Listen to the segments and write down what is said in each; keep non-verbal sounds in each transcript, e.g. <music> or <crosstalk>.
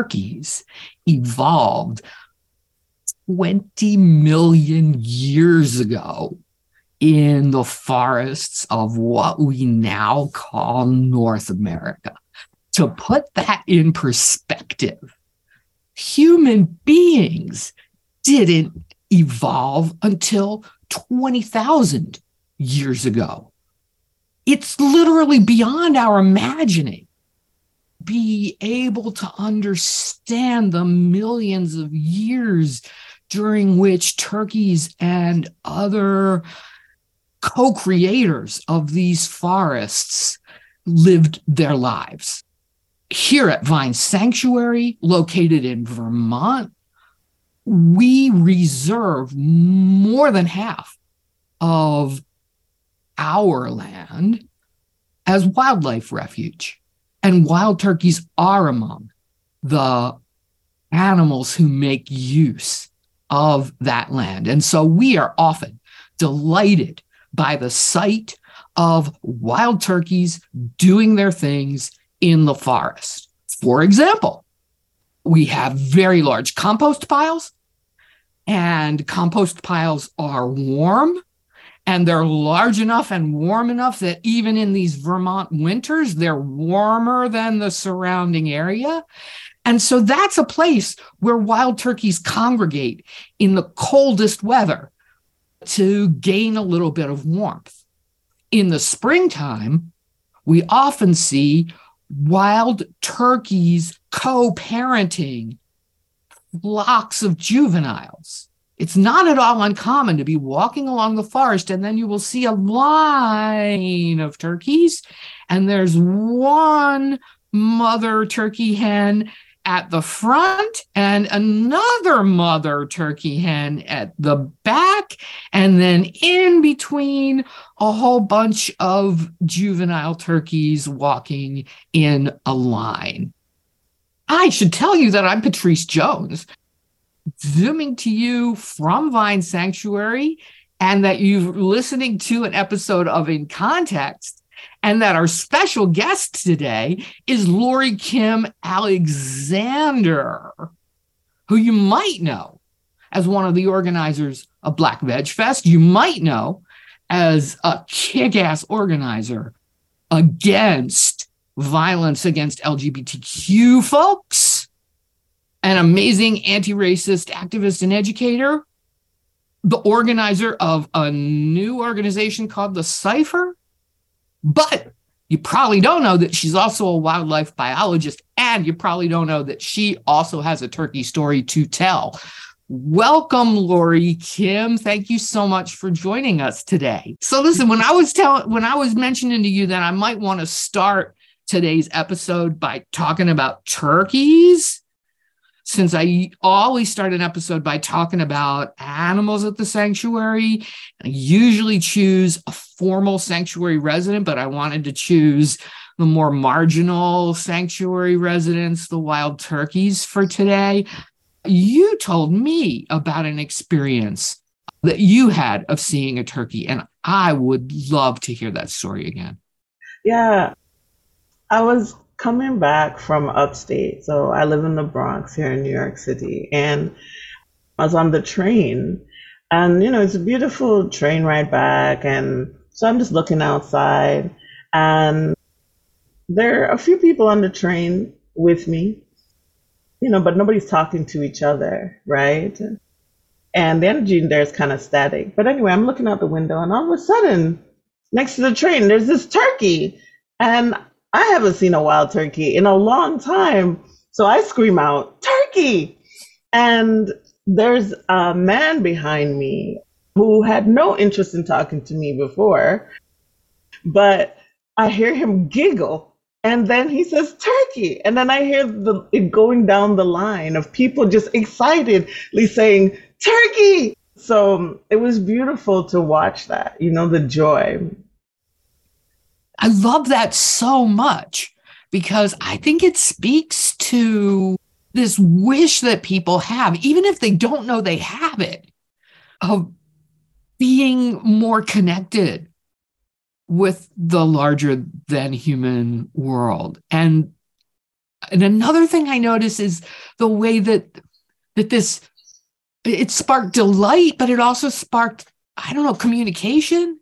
turkeys evolved 20 million years ago in the forests of what we now call North America. To put that in perspective, human beings didn't evolve until 20,000 years ago. It's literally beyond our imagining. Be able to understand the millions of years during which turkeys and other co creators of these forests lived their lives. Here at Vine Sanctuary, located in Vermont, we reserve more than half of our land as wildlife refuge. And wild turkeys are among the animals who make use of that land. And so we are often delighted by the sight of wild turkeys doing their things in the forest. For example, we have very large compost piles, and compost piles are warm and they're large enough and warm enough that even in these Vermont winters, they're warmer than the surrounding area. And so that's a place where wild turkeys congregate in the coldest weather to gain a little bit of warmth. In the springtime, we often see wild turkeys co parenting flocks of juveniles. It's not at all uncommon to be walking along the forest and then you will see a line of turkeys, and there's one mother turkey hen at the front and another mother turkey hen at the back, and then in between, a whole bunch of juvenile turkeys walking in a line. I should tell you that I'm pattrice jones, zooming to you from Vine Sanctuary, and that you're listening to an episode of In Context and that our special guest today is LoriKim Alexander, who you might know as one of the organizers of Black Veg Fest. You might know as a kick ass organizer against violence against LGBTQ folks, an amazing anti racist activist and educator, the organizer of a new organization called The Cypher but you probably don't know that she's also a wildlife biologist, and you probably don't know that she also has a turkey story to tell. Welcome, LoriKim. Thank you so much for joining us today. So, listen, when I was telling, when I was mentioning to you that I might want to start today's episode by talking about turkeys, since I always start an episode by talking about animals at the sanctuary, I usually choose a formal sanctuary resident, but I wanted to choose the more marginal sanctuary residents, the wild turkeys for today. You told me about an experience that you had of seeing a turkey, and I would love to hear that story again. Yeah. I was coming back from upstate, so I live in the Bronx here in New York City, and I was on the train, and you know it's a beautiful train ride back, and so I'm just looking outside, and there are a few people on the train with me, you know, but nobody's talking to each other, right? And the energy in there is kind of static. But anyway, I'm looking out the window, and all of a sudden, next to the train, there's this turkey. And I haven't seen a wild turkey in a long time. So I scream out, turkey. And there's a man behind me who had no interest in talking to me before, but I hear him giggle. And then he says turkey. And then I hear the, it going down the line of people just excitedly saying turkey. So um, it was beautiful to watch that, you know, the joy. I love that so much because I think it speaks to this wish that people have, even if they don't know they have it, of being more connected with the larger than human world. And And another thing I notice is the way that that this it sparked delight, but it also sparked, I don't know, communication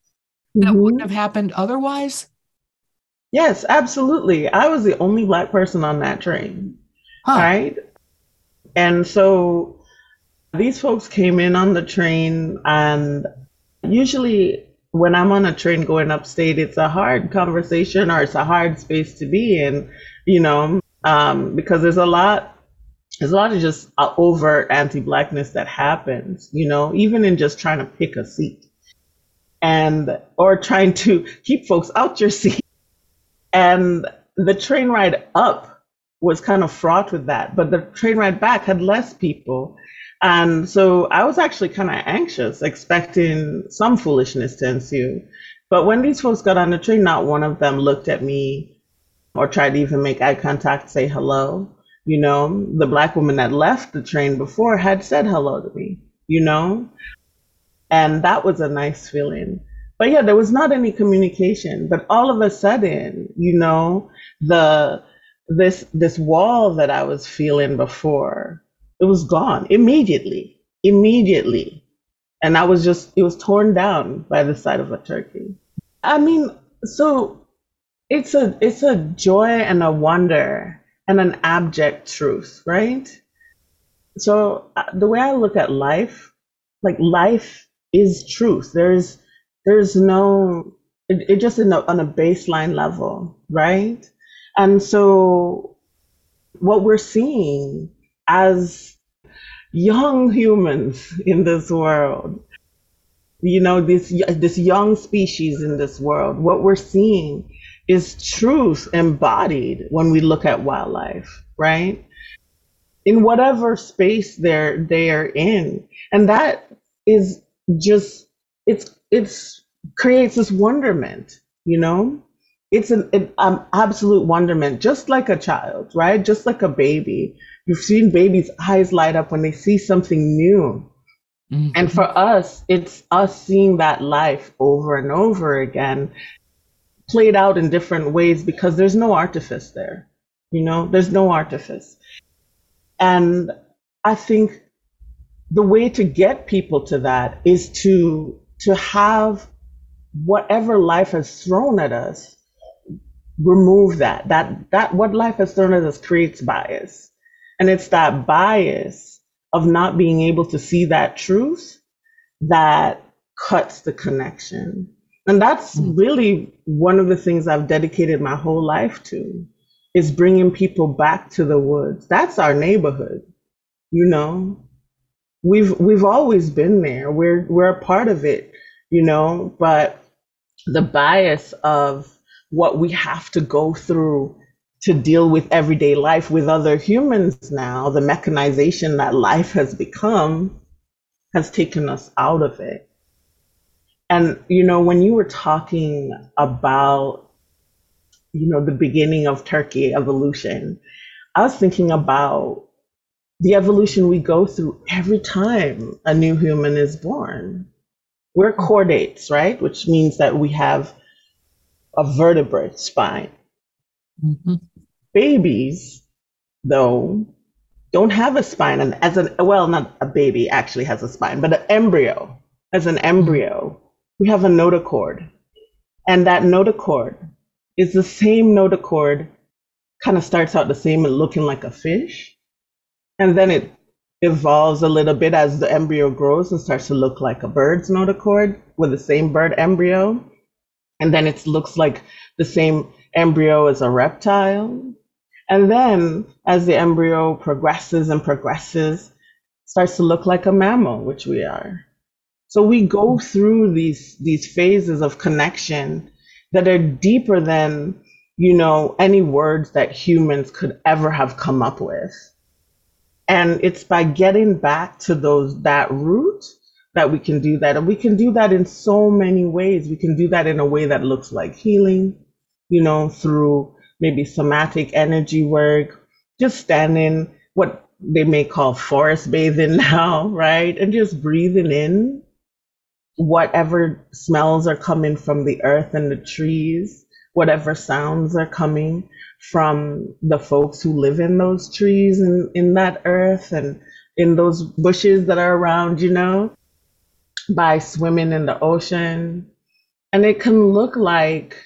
that mm-hmm. wouldn't have happened otherwise. Yes, absolutely. I was the only black person on that train. Huh. Right. And so these folks came in on the train, and usually when I'm on a train going upstate, it's a hard conversation or it's a hard space to be in, you know, um, because there's a lot there's a lot of just uh, overt anti-blackness that happens, you know, even in just trying to pick a seat and or trying to keep folks out your <laughs> seat. And the train ride up was kind of fraught with that, but the train ride back had less people. And so I was actually kind of anxious, expecting some foolishness to ensue. But when these folks got on the train, not one of them looked at me or tried to even make eye contact, say hello. You know, the black woman that left the train before had said hello to me, you know? And that was a nice feeling. But yeah, there was not any communication. But all of a sudden, you know, the this this wall that I was feeling before, it was gone immediately. Immediately. And I was just it was torn down by the sight of a turkey. I mean, so it's a it's a joy and a wonder and an abject truth, right? So uh, the way I look at life, like life is truth. There's there's no it, it just in a, on a baseline level, right? And so what we're seeing as young humans in this world, you know, this this young species in this world, what we're seeing is truth embodied when we look at wildlife, right? In whatever space they're they are in. And that is just it's it's creates this wonderment, you know? It's an, an um, absolute wonderment, just like a child, right? Just like a baby. You've seen babies' eyes light up when they see something new. Mm-hmm. And for us, it's us seeing that life over and over again, played out in different ways because there's no artifice there. You know, there's no artifice. And I think the way to get people to that is to to have whatever life has thrown at us remove that that that what life has thrown at us creates bias. And it's that bias of not being able to see that truth that cuts the connection. And that's mm. really one of the things i've dedicated my whole life to is bringing people back to the woods. That's our neighborhood you know? We've we've always been there. We're we're a part of it, you know, but the bias of what we have to go through to deal with everyday life with other humans now, the mechanization that life has become has taken us out of it. And you know, when you were talking about you know the beginning of turkey evolution, I was thinking about the evolution we go through every time a new human is born. We're chordates, right? Which means that we have a vertebrate spine. Mm-hmm. Babies, though, don't have a spine. And as an, well, not a baby actually has a spine, but an embryo, as an embryo, we have a notochord. And that notochord is the same notochord, kind of starts out the same and looking like a fish and then it evolves a little bit as the embryo grows and starts to look like a bird's notochord with the same bird embryo. And then it looks like the same embryo as a reptile. And then as the embryo progresses and progresses, starts to look like a mammal, which we are. So we go through these these phases of connection that are deeper than, you know, any words that humans could ever have come up with. And it's by getting back to those that root that we can do that. And we can do that in so many ways. We can do that in a way that looks like healing, you know, through maybe somatic energy work, just standing what they may call forest bathing <laughs> now, right? And just breathing in whatever smells are coming from the earth and the trees, whatever sounds are coming from the folks who live in those trees and in that earth and in those bushes that are around, you know, by swimming in the ocean. And it can look like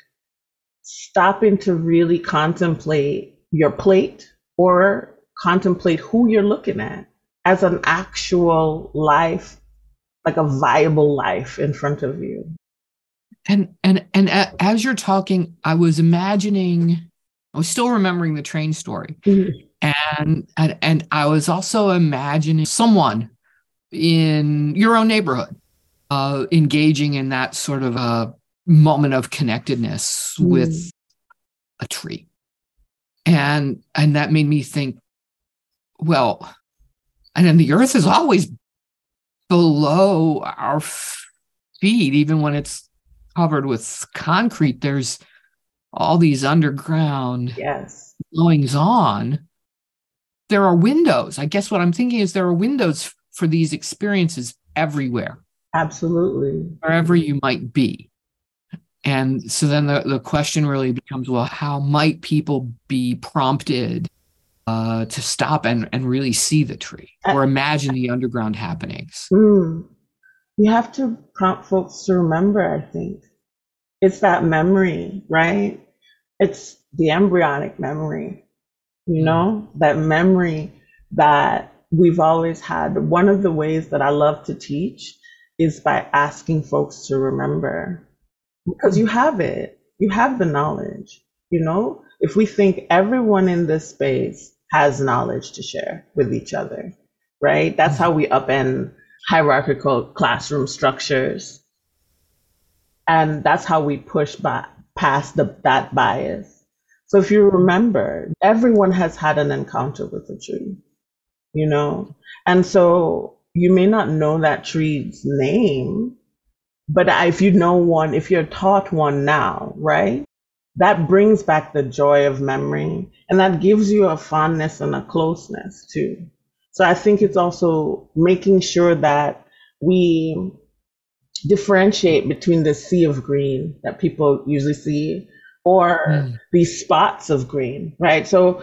stopping to really contemplate your plate or contemplate who you're looking at as an actual life, like a viable life in front of you. And and and as you're talking, I was imagining, I was still remembering the train story, mm-hmm. and and and I was also imagining someone in your own neighborhood, uh, engaging in that sort of a moment of connectedness mm. with a tree, and and that made me think, well, and then the earth is always below our feet, even when it's covered with concrete. There's all these underground yes. goings on. There are windows. I guess what I'm thinking is there are windows for these experiences everywhere. Absolutely. Wherever you might be. And so then the, the question really becomes well, how might people be prompted uh, to stop and, and really see the tree or imagine the underground happenings? Mm. You have to prompt folks to remember, I think. It's that memory, right? It's the embryonic memory, you mm-hmm. know, that memory that we've always had. One of the ways that I love to teach is by asking folks to remember because you have it, you have the knowledge, you know? If we think everyone in this space has knowledge to share with each other, right? That's mm-hmm. how we upend hierarchical classroom structures. And that's how we push back past the, that bias. So if you remember, everyone has had an encounter with a tree, you know? And so you may not know that tree's name, but if you know one, if you're taught one now, right? that brings back the joy of memory and that gives you a fondness and a closeness too. So I think it's also making sure that we differentiate between the sea of green that people usually see or mm. these spots of green, right? So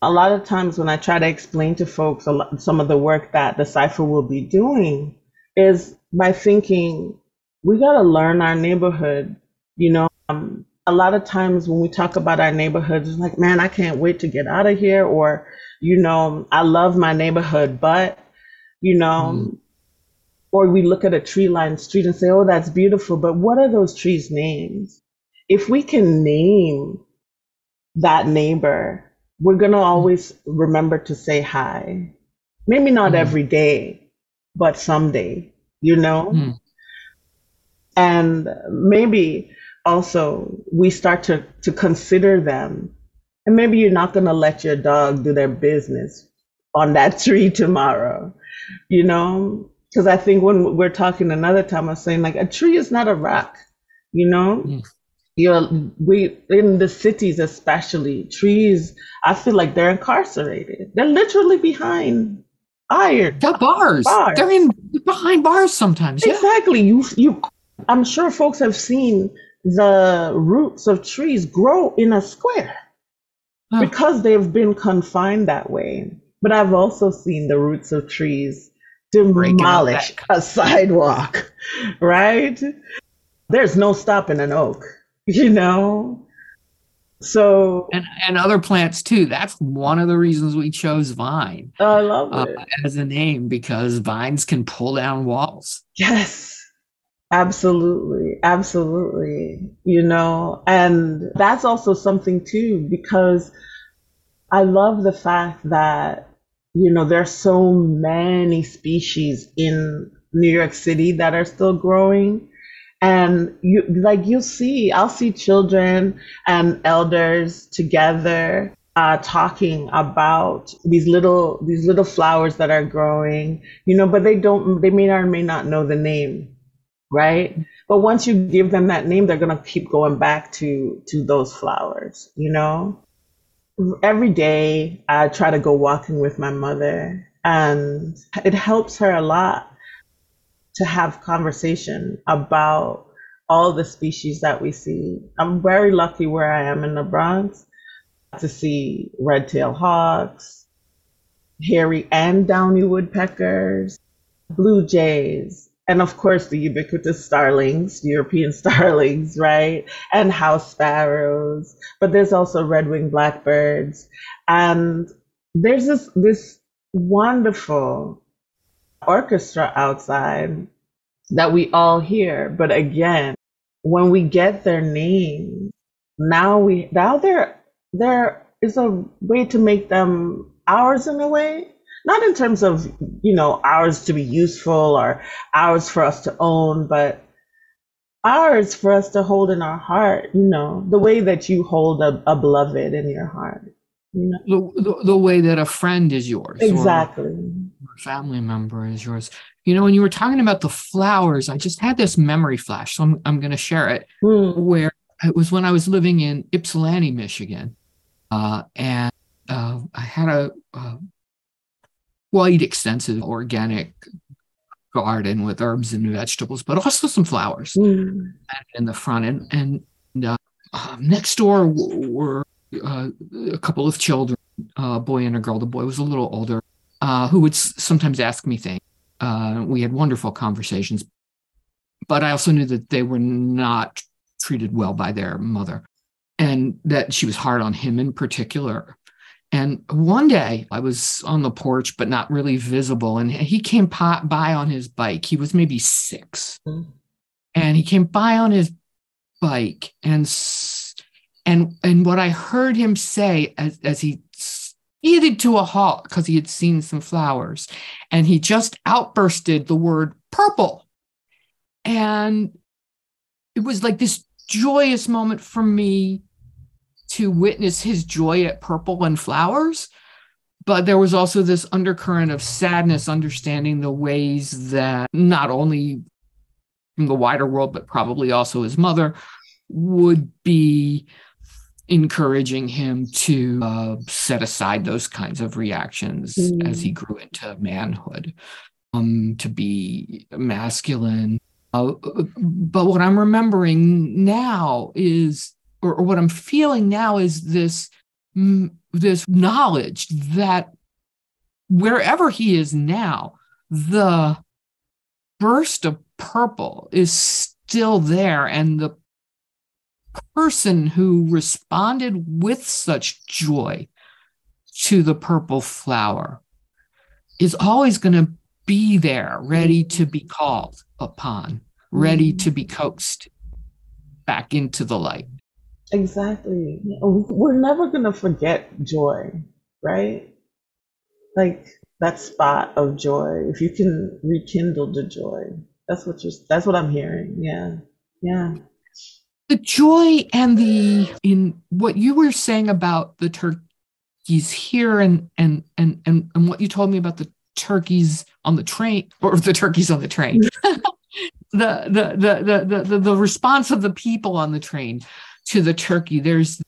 a lot of times when I try to explain to folks lot, some of the work that the Cypher will be doing is by thinking we got to learn our neighborhood, you know, um, a lot of times when we talk about our neighborhoods, it's like, man, I can't wait to get out of here. Or, you know, I love my neighborhood, but, you know, mm. Or we look at a tree lined street and say, oh, that's beautiful. But what are those trees' names? If we can name that neighbor, we're going to mm. always remember to say hi. Maybe not mm. every day, but someday, you know? Mm. And maybe also we start to to consider them and maybe you're not going to let your dog do their business on that <laughs> tree tomorrow you know because i think when we're talking another time I'm saying like a tree is not a rock you know mm. you're we in the cities especially trees i feel like they're incarcerated they're literally behind iron the bars. bars. they're in behind bars sometimes yeah. exactly you you i'm sure folks have seen the roots of trees grow in a square huh. because they've been confined that way. But I've also seen the roots of trees demolish a sidewalk, right? There's no stopping an oak, you know? So and and other plants too. That's one of the reasons we chose vine. I love uh, it as a name because vines can pull down walls. Yes, Absolutely. Absolutely. You know, and that's also something too, because I love the fact that, you know, there's so many species in New York City that are still growing. And you like you'll see, I'll see children and elders together uh, talking about these little these little flowers that are growing, you know, but they don't they may or may not know the name right? But once you give them that name, they're gonna keep going back to to those flowers, you know. Every day, I try to go walking with my mother, and it helps her a lot to have conversation about all the species that we see. I'm very lucky where I am in the Bronx. to see red-tailed hawks, hairy and downy woodpeckers, blue jays, and of course the ubiquitous starlings, European <laughs> starlings, right? And house sparrows, but there's also red-winged blackbirds. And there's this this wonderful orchestra outside that we all hear. But again, when we get their names, now we now there there is a way to make them ours in a way. Not in terms of, you know, ours to be useful or ours for us to own, but ours for us to hold in our heart, you know, the way that you hold a, a beloved in your heart. You know? the, the, the way that a friend is yours. Exactly. Or a family member is yours. You know, when you were talking about the flowers, I just had this memory flash. So I'm, I'm going to share it. Mm. Where it was when I was living in Ypsilanti, Michigan. Uh, and uh, I had a, a quite extensive organic garden with herbs and vegetables, but also some flowers mm. in the front. And, and uh, um, next door were uh, a couple of children, a boy and a girl. The boy was a little older, uh, who would s- sometimes ask me things. Uh, we had wonderful conversations, but I also knew that they were not treated well by their mother and that she was hard on him in particular. And one day I was on the porch, but not really visible. And he came by on his bike. He was maybe 6 mm-hmm. And he came by on his bike and and and what I heard him say as, as he skidded to a halt because he had seen some flowers, and he just outbursted the word purple. And it was like this joyous moment for me to witness his joy at purple and flowers. But there was also this undercurrent of sadness, understanding the ways that not only from the wider world, but probably also his mother would be encouraging him to uh, set aside those kinds of reactions mm. as he grew into manhood, um, to be masculine, uh, but what I'm remembering now is, or, or what I'm feeling now is this mm, this knowledge that wherever he is now, the burst of purple is still there, and the person who responded with such joy to the purple flower is always going to be there, ready to be called upon, ready to be coaxed back into the light. Exactly. We're never going to forget joy, right? Like that spot of joy. If you can rekindle the joy, that's what you're, that's what I'm hearing. Yeah. Yeah. The joy and the, in what you were saying about the turkeys here and, and, and, and, and what you told me about the turkeys on the train or the turkeys on the train <laughs> the, the, the the the the response of the people on the train to the turkey there's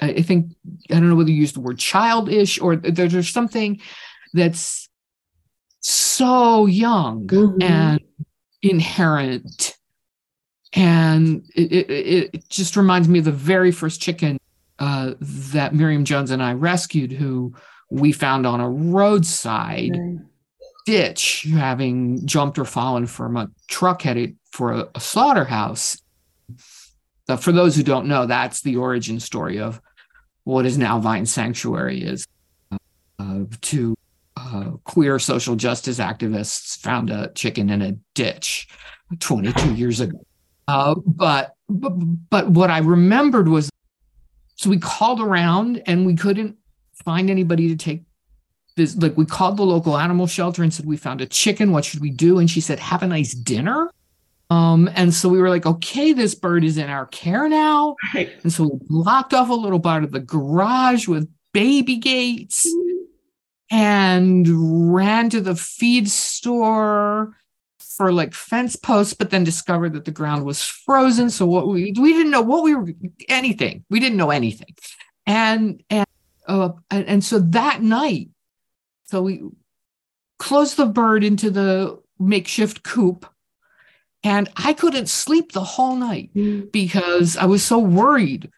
i think i don't know whether you use the word childish or there's something that's so young mm-hmm. and inherent and it, it, it, just reminds me of the very first chicken uh, that miriam jones and i rescued who we found on a roadside right. ditch, having jumped or fallen from a truck headed for a, a slaughterhouse. For those who don't know, that's the origin story of what is now Vine Sanctuary is uh, two uh, queer social justice activists found a chicken in a ditch 22 years ago. Uh, but, but but what I remembered was so we called around and we couldn't find anybody to take this. Like we called the local animal shelter and said, we found a chicken. What should we do? And she said, have a nice dinner. Um, and so we were like, okay, this bird is in our care now. Right. And so we blocked off a little part of the garage with baby gates and ran to the feed store for like fence posts, but then discovered that the ground was frozen. So what we we didn't know what we were anything. We didn't know anything. And and uh, and, and so that night, so we closed the bird into the makeshift coop and I couldn't sleep the whole night mm. because I was so worried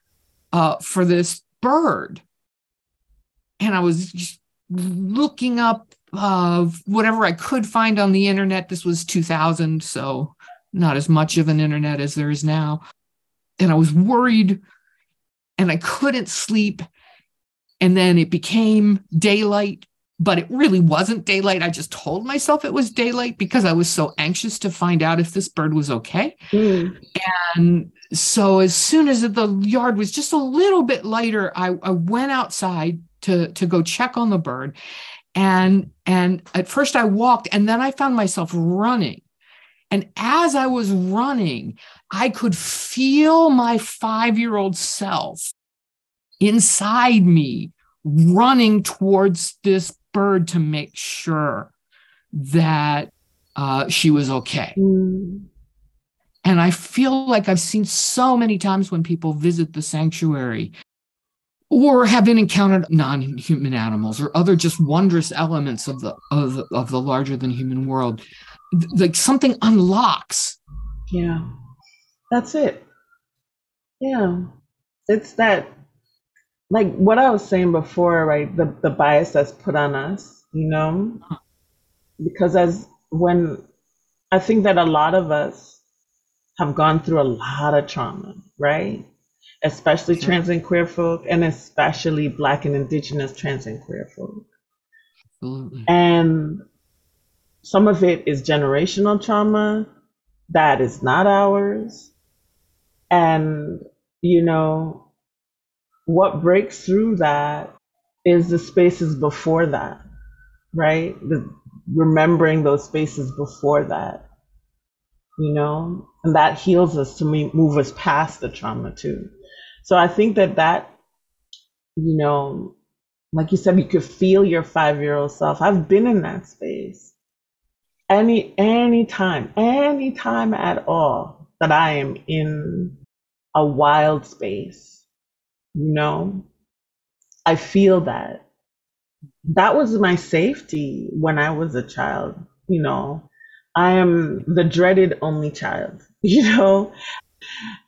uh, for this bird. And I was just looking up uh, whatever I could find on the internet. This was 2000, so not as much of an internet as there is now. And I was worried and I couldn't sleep. And then it became daylight, but it really wasn't daylight. I just told myself it was daylight because I was so anxious to find out if this bird was okay. Mm. And so as soon as the yard was just a little bit lighter, I, I went outside to, to go check on the bird. And and at first I walked and then I found myself running. And as I was running, I could feel my five year old self inside me running towards this bird to make sure that uh, she was okay. Mm. And I feel like I've seen so many times when people visit the sanctuary or have been encountered non-human animals or other just wondrous elements of the of the, of the larger than human world like something unlocks yeah that's it yeah it's that like what i was saying before right the, the bias that's put on us you know mm-hmm. because as when i think that a lot of us have gone through a lot of trauma right especially sure. trans and queer folk, and especially Black and Indigenous trans and queer folk. Absolutely. And some of it is generational trauma that is not ours. And, you know, what breaks through that is the spaces before that, right? The, remembering those spaces before that, you know, and that heals us to move us past the trauma too. So I think that that, you know, like you said, you could feel your five year old self. I've been in that space. Any any time, any time at all that I am in a wild space, you know, I feel that. That was my safety when I was a child, you know. I am the dreaded only child, <laughs> you know.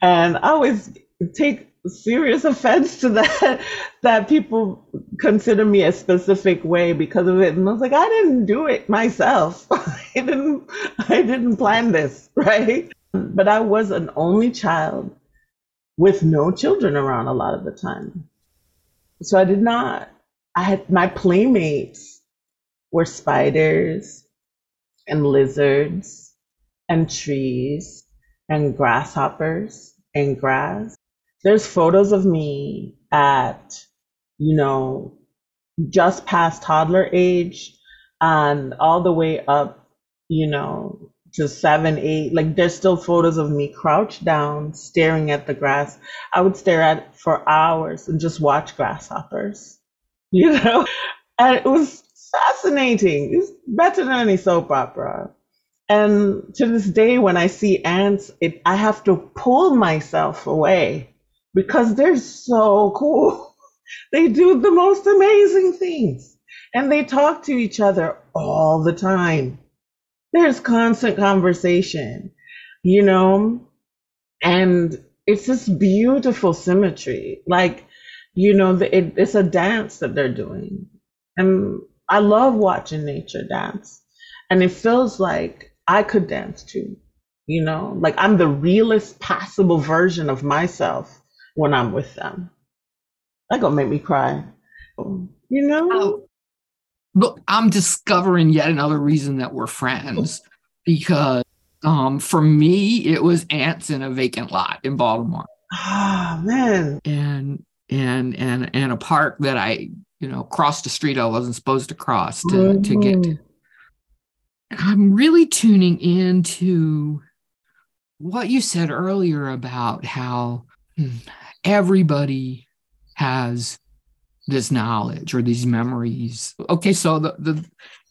And I always take serious offense to that <laughs> that people consider me a specific way because of it and i was like i didn't do it myself <laughs> i didn't i didn't plan this right but i was an only child with no children around a lot of the time. So i did not i had my playmates were spiders and lizards and trees and grasshoppers and grass. There's photos of me at, you know, just past toddler age and all the way up, you know, to seven, eight. Like there's still photos of me crouched down, staring at the grass. I would stare at it for hours and just watch grasshoppers, <laughs> you know? And it was fascinating. It's better than any soap opera. And to this day, when I see ants, it, I have to pull myself away because they're so cool. <laughs> They do the most amazing things and they talk to each other all the time. There's constant conversation, you know, and it's this beautiful symmetry. Like, you know, it, it's a dance that they're doing. And I love watching nature dance. And it feels like I could dance too, you know, like I'm the realest possible version of myself when I'm with them. That gonna make me cry. You know? Oh, look, I'm discovering yet another reason that we're friends because um, for me it was ants in a vacant lot in Baltimore. Ah man. And and and and a park that I, you know, crossed the street I wasn't supposed to cross to, mm-hmm. to get to. I'm really tuning into what you said earlier about how hmm, everybody has this knowledge or these memories. Okay, so the, the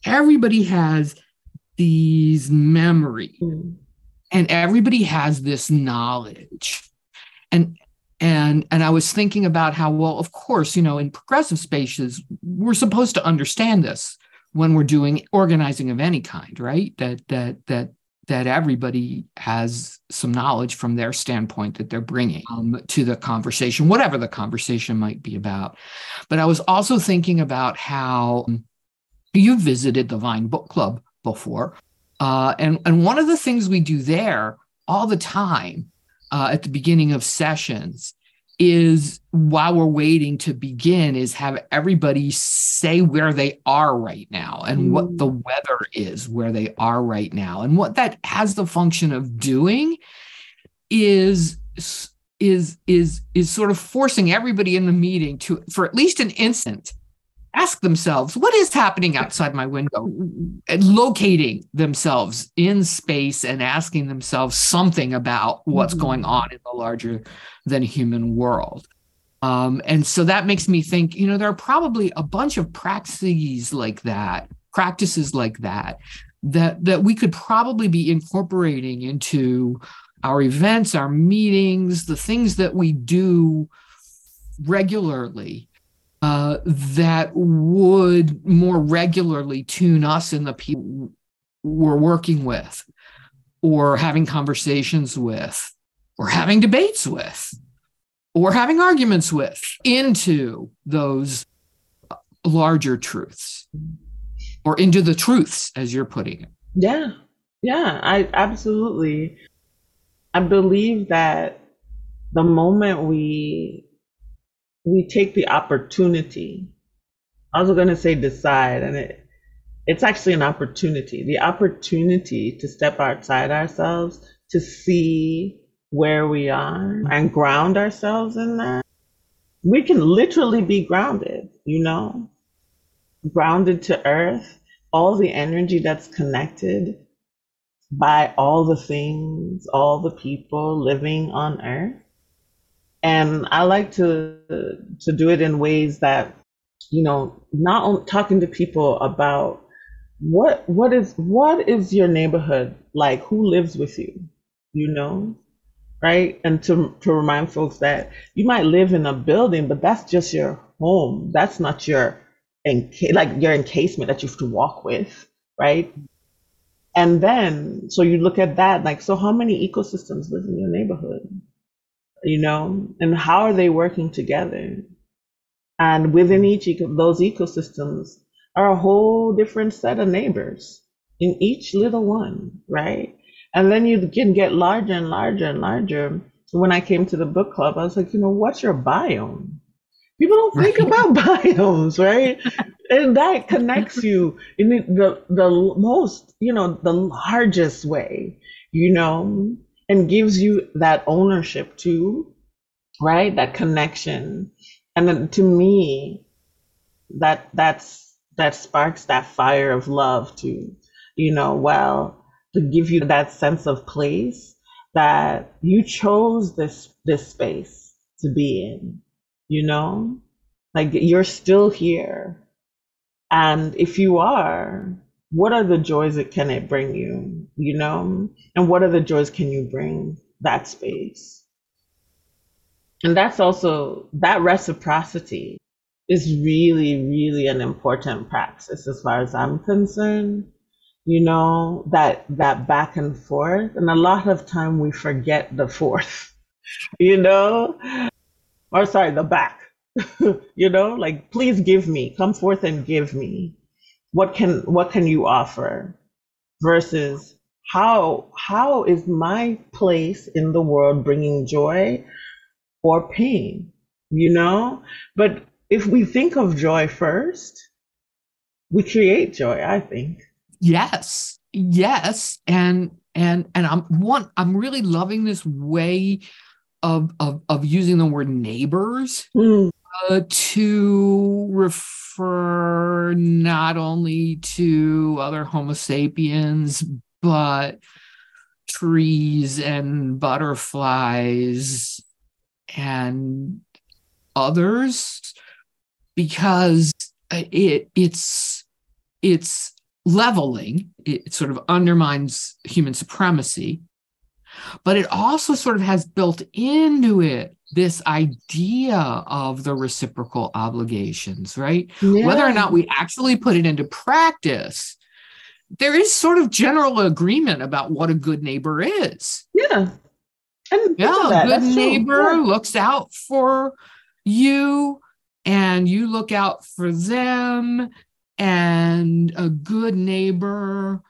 everybody has these memory mm. and everybody has this knowledge. And and and I was thinking about how well, of course, you know, in progressive spaces, we're supposed to understand this when we're doing organizing of any kind, right? That that that that everybody has some knowledge from their standpoint that they're bringing um, to the conversation, whatever the conversation might be about. But I was also thinking about how you visited the Vine Book Club before. Uh, and, and one of the things we do there all the time uh, at the beginning of sessions is while we're waiting to begin is have everybody say where they are right now and mm. what the weather is where they are right now and what that has the function of doing is is is is sort of forcing everybody in the meeting to for at least an instant ask themselves what is happening outside my window? And locating themselves in space and asking themselves something about what's mm-hmm. going on in the larger than human world. Um, and so that makes me think you know there are probably a bunch of practices like that practices like that that that we could probably be incorporating into our events our meetings the things that we do regularly uh, that would more regularly tune us and the people we're working with, or having conversations with, or having debates with, or having arguments with into those larger truths or into the truths, as you're putting it. Yeah. Yeah, I absolutely. I believe that the moment we we take the opportunity. I was going to say decide, and it it's actually an opportunity. The opportunity to step outside ourselves to see where we are and ground ourselves in that. We can literally be grounded, you know, grounded to earth, all the energy that's connected by all the things, all the people living on earth and I like to to do it in ways that you know not talking to people about what what is what is your neighborhood like? Who lives with you? You know right? And to to remind folks that you might live in a building but that's just your home. That's not your enca- like your encasement that you have to walk with right? And then so you look at that like so how many ecosystems live in your neighborhood you know, and how are they working together? And within each of those ecosystems are a whole different set of neighbors in each little one, right? And then you can get larger and larger and larger. When I came to the book club, I was like, you know, what's your biome? People don't think about <laughs> biomes, right? and that connects you in the the most, you know, the largest way, you know and gives you that ownership too, right? That connection. And then to me, that that's that sparks that fire of love to, you know, well, to give you that sense of place that you chose this this space to be in, you know? Like you're still here. And if you are, what are the joys that can it bring you you know? And what other joys can you bring that space? And that's also that reciprocity is really really an important practice as far as i'm concerned you know? That that back and forth. And a lot of time we forget the forth <laughs> you know? Or sorry the back <laughs> you know? Like please give me come forth and give me. What can what can you offer versus how how is my place in the world bringing joy or pain you know but if we think of joy first we create joy i think yes yes and and and i'm one i'm really loving this way of of, of using the word neighbors mm. uh, to refer refer not only to other Homo sapiens, but trees and butterflies and others because it it's it's leveling it sort of undermines human supremacy but it also sort of has built into it this idea of the reciprocal obligations, right? Yeah. Whether or not we actually put it into practice there is sort of general agreement about what a good neighbor is. Yeah. And yeah, a good neighbor yeah. looks out for you and you look out for them. And a good neighbor,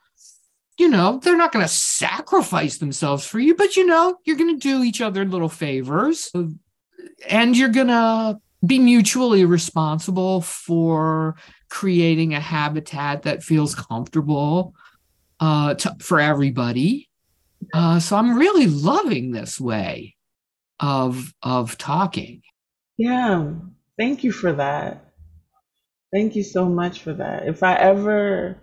you know, they're not going to sacrifice themselves for you, but you know, you're going to do each other little favors and you're going to be mutually responsible for creating a habitat that feels comfortable uh, to, for everybody. Uh, so I'm really loving this way of of talking. Yeah, thank you for that. Thank you so much for that. If I ever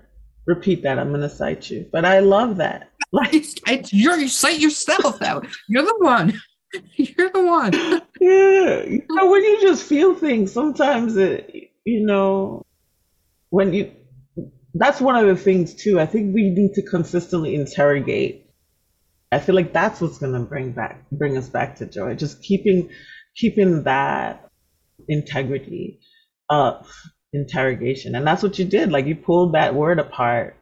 repeat that, I'm going to cite you. But I love that. <laughs> Like you're you cite yourself out. You're the one. <laughs> You're the one. yeah, you know when you just feel things, sometimes it, you know, when you. That's one of the things too. I think we need to consistently interrogate. I feel like that's what's going to bring back bring us back to joy. Just keeping keeping that integrity of interrogation. And that's what you did. Like you pulled that word apart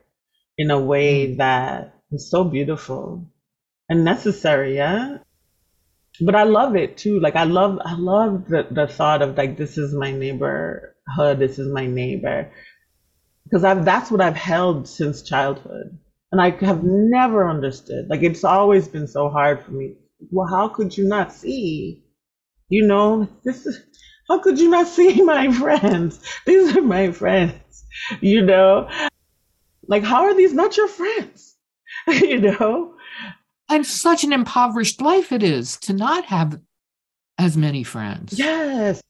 in a way mm. that is so beautiful and necessary, yeah. But I love it too. Like I love I love the, the thought of like this is my neighborhood, this is my neighbor. Because I've that's what I've held since childhood. And I have never understood. Like it's always been so hard for me. Well, how could you not see? You know, this is how could you not see <laughs> my friends? These are my friends, you know? Like, how are these not your friends? <laughs> you know? And such an impoverished life it is to not have as many friends. Yes.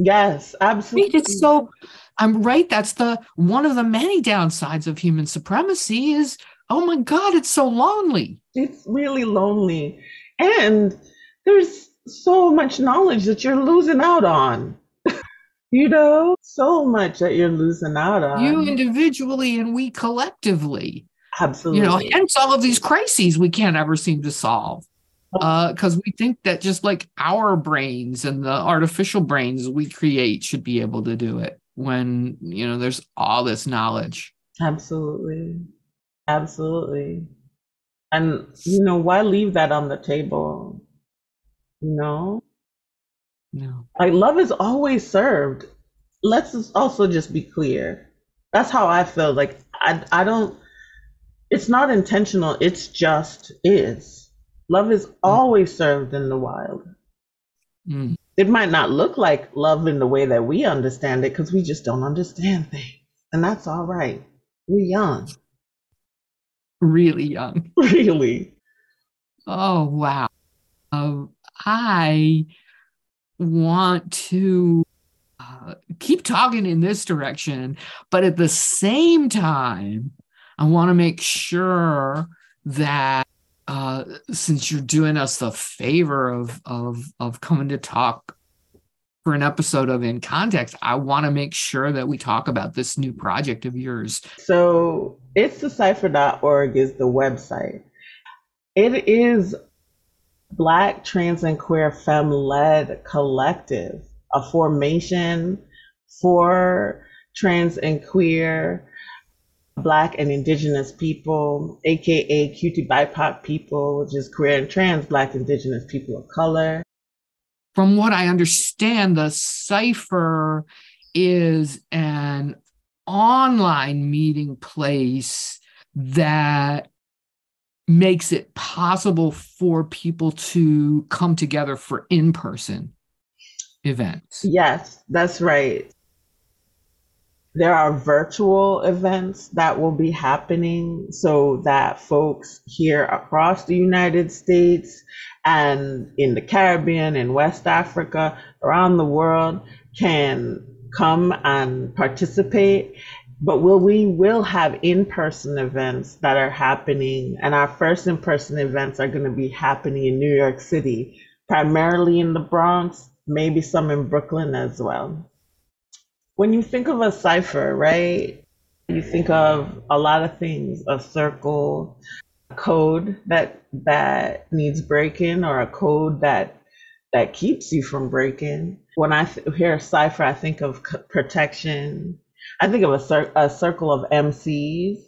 Yes, absolutely. It's so I'm right. That's the one of the many downsides of human supremacy is oh my God, it's so lonely. It's really lonely. And there's so much knowledge that you're losing out on. <laughs> you know, so much that you're losing out on. You individually and we collectively. Absolutely. You know, hence all of these crises we can't ever seem to solve. Because uh, we think that just like our brains and the artificial brains we create should be able to do it when, you know, there's all this knowledge. Absolutely. Absolutely. And, you know, why leave that on the table? No. No. Like love is always served. Let's also just be clear. That's how I feel. Like I I don't it's not intentional, it's just is. Love is mm. always served in the wild. Mm. It might not look like love in the way that we understand it because we just don't understand things. And that's all right. We're young. Really young. <laughs> Really. Oh, wow. Um, I want to uh, keep talking in this direction, but at the same time, I want to make sure that uh, since you're doing us the favor of of of coming to talk for an episode of In Context, I want to make sure that we talk about this new project of yours. So it's decipher.org is the website. It is Black, trans, and queer femme led collective, a formation for trans and queer, Black and Indigenous people, aka QT BIPOC people, which is queer and trans Black Indigenous people of color. From what I understand, the Cypher is an online meeting place that makes it possible for people to come together for in person events. Yes, that's right. There are virtual events that will be happening so that folks here across the United States and in the Caribbean and West Africa, around the world, can come and participate. But will we will have in-person events that are happening and our first in-person events are going to be happening in new york city primarily in the bronx maybe some in brooklyn as well when you think of a cipher right you think of a lot of things a circle a code that that needs breaking or a code that that keeps you from breaking. When i th- hear cipher i think of c- protection. I think of a, cir- a circle of MCs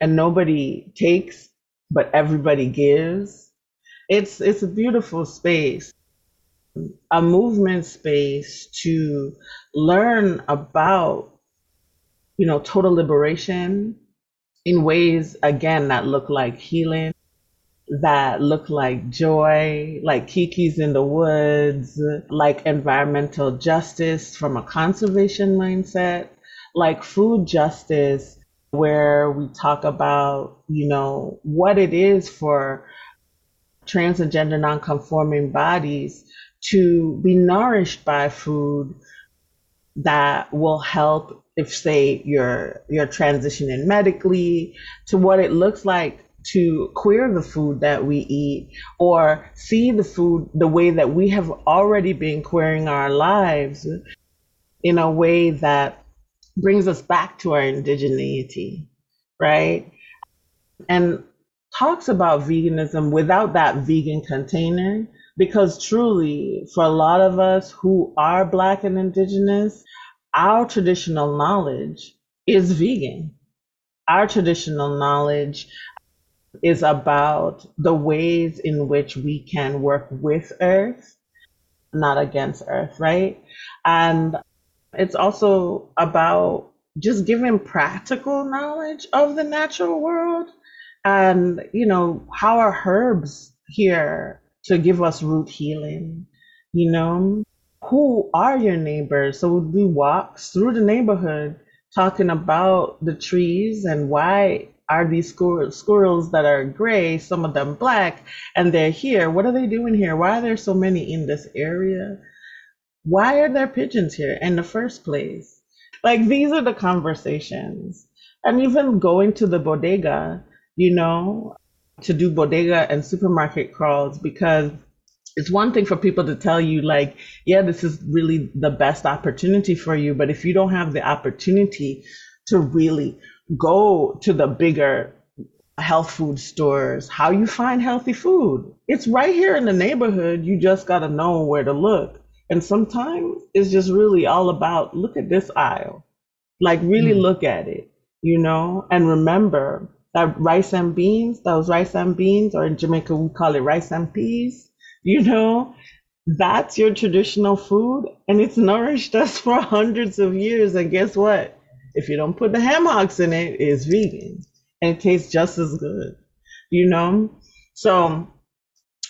and nobody takes, but everybody gives. It's it's a beautiful space, a movement space to learn about, you know, total liberation in ways again that look like healing, that look like joy, like Kiki's in the woods, like environmental justice from a conservation mindset, like food justice, where we talk about, you know, what it is for trans and gender nonconforming bodies to be nourished by food that will help if say you're you're transitioning medically to what it looks like to queer the food that we eat or see the food the way that we have already been queering our lives in a way that brings us back to our indigeneity, right? And talks about veganism without that vegan container because truly for a lot of us who are black and indigenous our traditional knowledge is vegan our traditional knowledge is about the ways in which we can work with Earth, not against Earth, right? And it's also about just giving practical knowledge of the natural world and, you know, how are herbs here to give us root healing? You know, who are your neighbors? So we walk through the neighborhood talking about the trees and why are these squirrels, squirrels that are gray, some of them black, and they're here. What are they doing here? Why are there so many in this area? Why are there pigeons here in the first place? Like these are the conversations. And even going to the bodega, you know, to do bodega and supermarket crawls because it's one thing for people to tell you like yeah this is really the best opportunity for you but if you don't have the opportunity to really go to the bigger health food stores, how you find healthy food. It's right here in the neighborhood. You just got to know where to look. And sometimes it's just really all about look at this aisle. Like really mm. look at it, you know, and remember that rice and beans, those rice and beans, or in Jamaica we call it rice and peas, you know, that's your traditional food and it's nourished us for <laughs> hundreds of years. And guess what? If you don't put the ham hocks in it, it's vegan and it tastes just as good, you know? So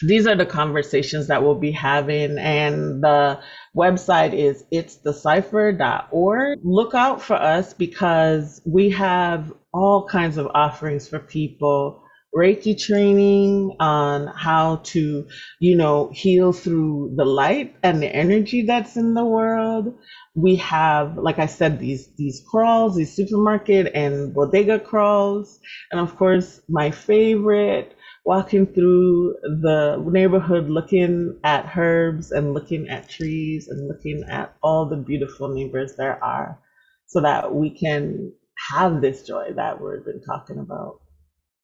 these are the conversations that we'll be having and the website is itsdecipher.org look out for us because we have all kinds of offerings for people Reiki training on how to, you know, heal through the light and the energy that's in the world. We have, like I said, these these crawls, these supermarket and bodega crawls, and of course, my favorite, walking through the neighborhood, looking at herbs and looking at trees and looking at all the beautiful neighbors there are, so that we can have this joy that we've been talking about.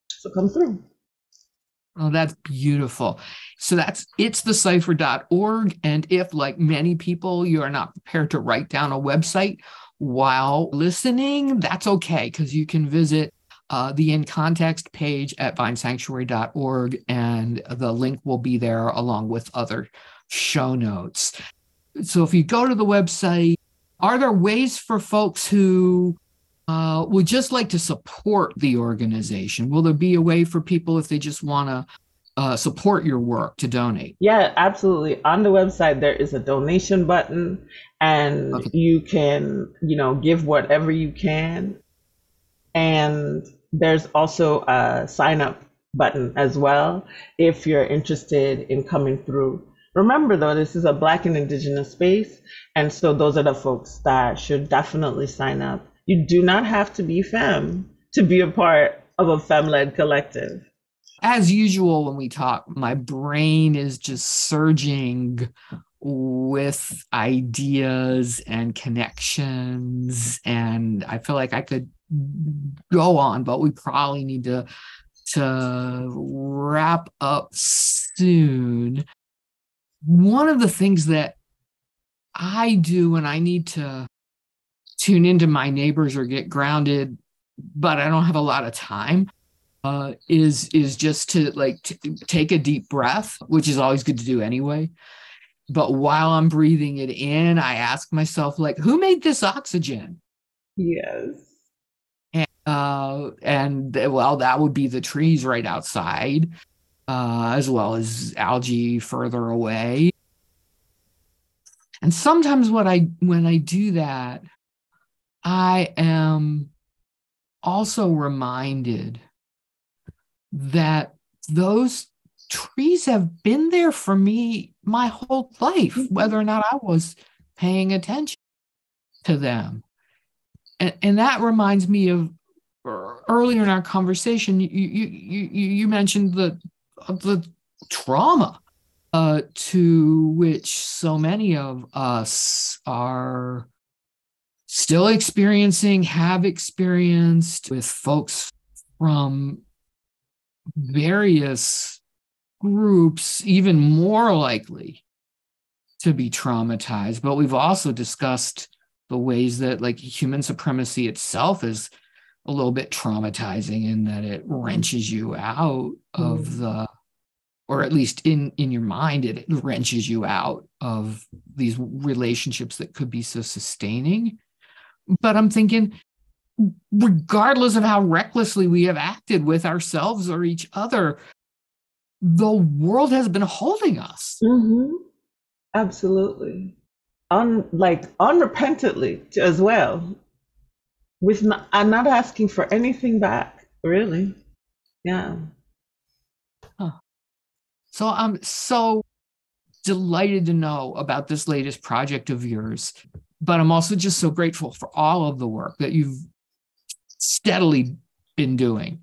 So come through. Oh, that's beautiful. So that's it's decipher.org. And if, like many people, you are not prepared to write down a website while listening, that's okay because you can visit uh, the in context page at vinesanctuary.org and the link will be there along with other show notes. So if you go to the website, are there ways for folks who uh, would just like to support the organization. Will there be a way for people if they just want to uh, support your work to donate? Yeah, absolutely. On the website, there is a donation button, and okay. you can, you know, give whatever you can. And there's also a sign up button as well if you're interested in coming through. Remember, though, this is a Black and Indigenous space, and so those are the folks that should definitely sign up. You do not have to be femme to be a part of a femme led collective. As usual, when we talk, my brain is just surging with ideas and connections. And I feel like I could go on, but we probably need to to wrap up soon. One of the things that I do when I need to tune into my neighbors or get grounded but I don't have a lot of time. Uh, is is just to like t- take a deep breath, which is always good to do anyway. But while I'm breathing it in, I ask myself, like, who made this oxygen? Yes. And, uh, and well, that would be the trees right outside, uh, as well as algae further away. And sometimes what I when I do that, I am also reminded that those trees have been there for me my whole life, mm-hmm. whether or not I was paying attention to them. And, and that reminds me of earlier in our conversation, you, you, you, you mentioned the, the trauma uh, to which so many of us are still experiencing, have experienced with folks from various groups, even more likely to be traumatized. But we've also discussed the ways that, like, human supremacy itself is a little bit traumatizing in that it wrenches you out of mm. the or at least in in your mind it wrenches you out of these relationships that could be so sustaining but i'm thinking regardless of how recklessly we have acted with ourselves or each other the world has been holding us mm-hmm. absolutely Un, like unrepentantly as well with not, i'm not asking for anything back. Really? Yeah. So I'm so delighted to know about this latest project of yours, but I'm also just so grateful for all of the work that you've steadily been doing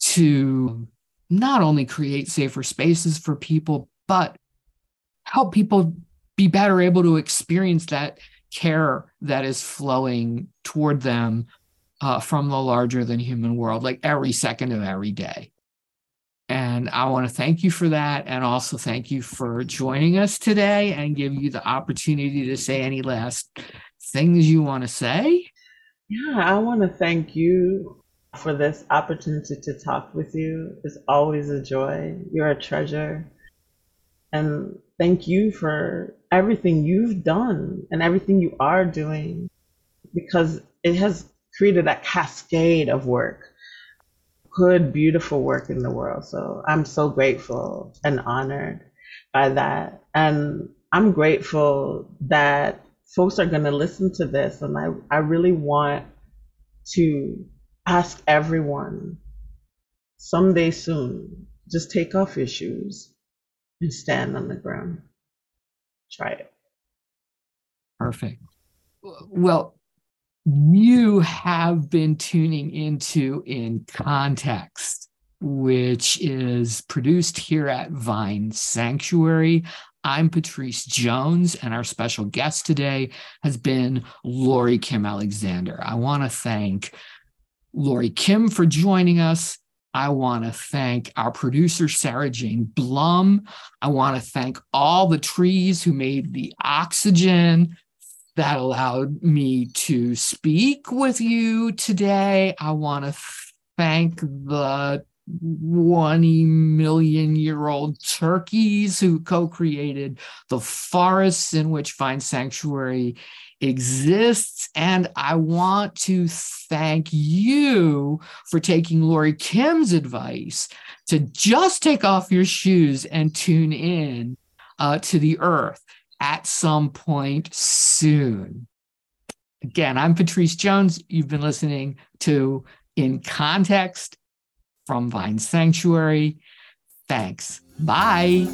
to not only create safer spaces for people, but help people be better able to experience that care that is flowing toward them uh, from the larger than human world, like every second of every day. And I want to thank you for that. And also thank you for joining us today and give you the opportunity to say any last things you want to say. Yeah, I want to thank you for this opportunity to talk with you. It's always a joy. You're a treasure. And thank you for everything you've done and everything you are doing because it has created a cascade of work good, beautiful work in the world. So I'm so grateful and honored by that. And I'm grateful that folks are going to listen to this. And I, I really want to ask everyone someday soon, just take off your shoes and stand on the ground. Try it. Perfect. Well, you have been tuning into In Context, which is produced here at Vine Sanctuary. I'm pattrice jones, and our special guest today has been LoriKim Alexander. I want to thank LoriKim for joining us. I want to thank our producer, Sarah Jane Blum. I want to thank all the trees who made the oxygen that allowed me to speak with you today. I want to thank the 20 million year old turkeys who co created the forests in which Vine Sanctuary exists. And I want to thank you for taking LoriKim's advice to just take off your shoes and tune in uh, to the earth at some point soon. Again, I'm pattrice jones. You've been listening to In Context from Vine Sanctuary. Thanks. Bye.